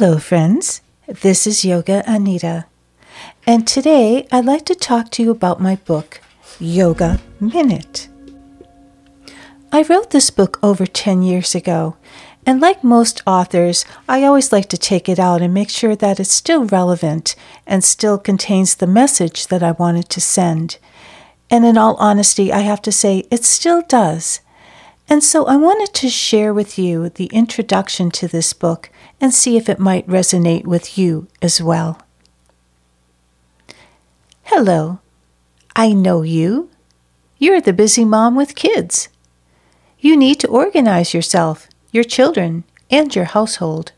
Hello, friends. This is Yoga Anita. And today I'd like to talk to you about my book, Yoga Minute. I wrote this book over 10 years ago, and like most authors, I always like to take it out and make sure that it's still relevant and still contains the message that I wanted to send. And in all honesty, I have to say it still does. And so I wanted to share with you the introduction to this book and see if it might resonate with you as well. Hello, I know you. You're the busy mom with kids. You need to organize yourself, your children, and your household.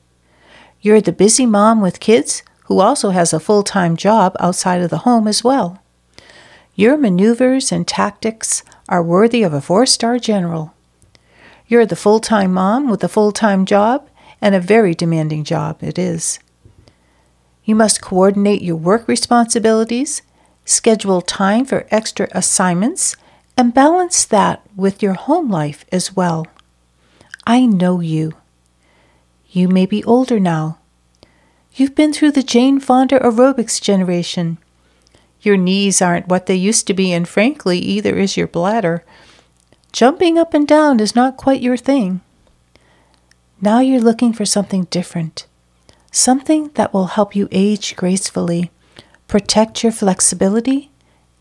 You're the busy mom with kids who also has a full time job outside of the home as well. Your maneuvers and tactics are worthy of a four star general. You're the full time mom with a full time job, and a very demanding job it is. You must coordinate your work responsibilities, schedule time for extra assignments, and balance that with your home life as well. I know you. You may be older now. You've been through the Jane Fonda aerobics generation. Your knees aren't what they used to be, and frankly, either is your bladder. Jumping up and down is not quite your thing. Now you're looking for something different, something that will help you age gracefully, protect your flexibility,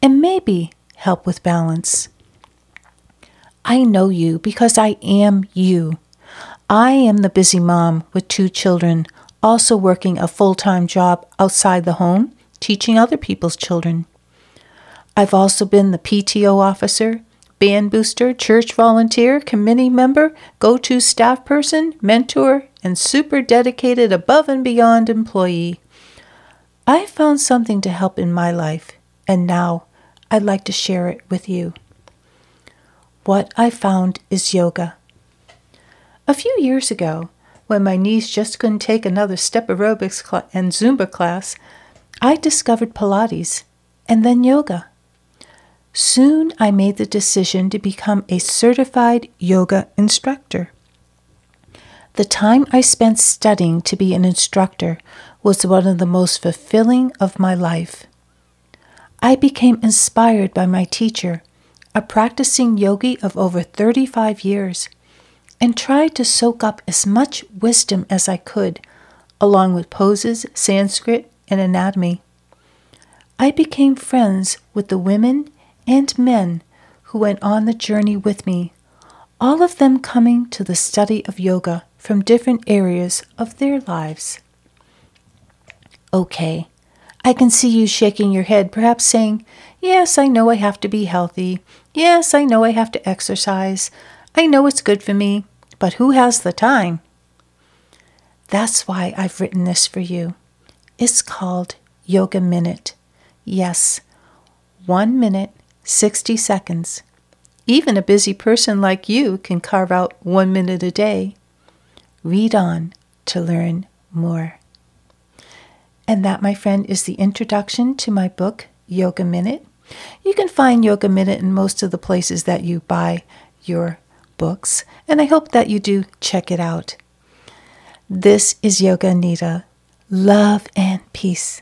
and maybe help with balance. I know you because I am you. I am the busy mom with two children, also working a full time job outside the home, teaching other people's children. I've also been the PTO officer, band booster, church volunteer, committee member, go to staff person, mentor, and super dedicated above and beyond employee. I found something to help in my life, and now I'd like to share it with you. What I found is yoga. A few years ago, when my knees just couldn't take another step aerobics cl- and Zumba class, I discovered Pilates and then yoga. Soon I made the decision to become a certified yoga instructor. The time I spent studying to be an instructor was one of the most fulfilling of my life. I became inspired by my teacher, a practicing yogi of over 35 years, and tried to soak up as much wisdom as I could, along with poses, Sanskrit, and anatomy. I became friends with the women and men who went on the journey with me, all of them coming to the study of yoga from different areas of their lives. Okay, I can see you shaking your head, perhaps saying, Yes, I know I have to be healthy. Yes, I know I have to exercise. I know it's good for me, but who has the time? That's why I've written this for you. It's called Yoga Minute. Yes, one minute 60 seconds. Even a busy person like you can carve out one minute a day. Read on to learn more. And that, my friend, is the introduction to my book, Yoga Minute. You can find Yoga Minute in most of the places that you buy your books, and I hope that you do check it out. This is Yoga Anita. Love and peace.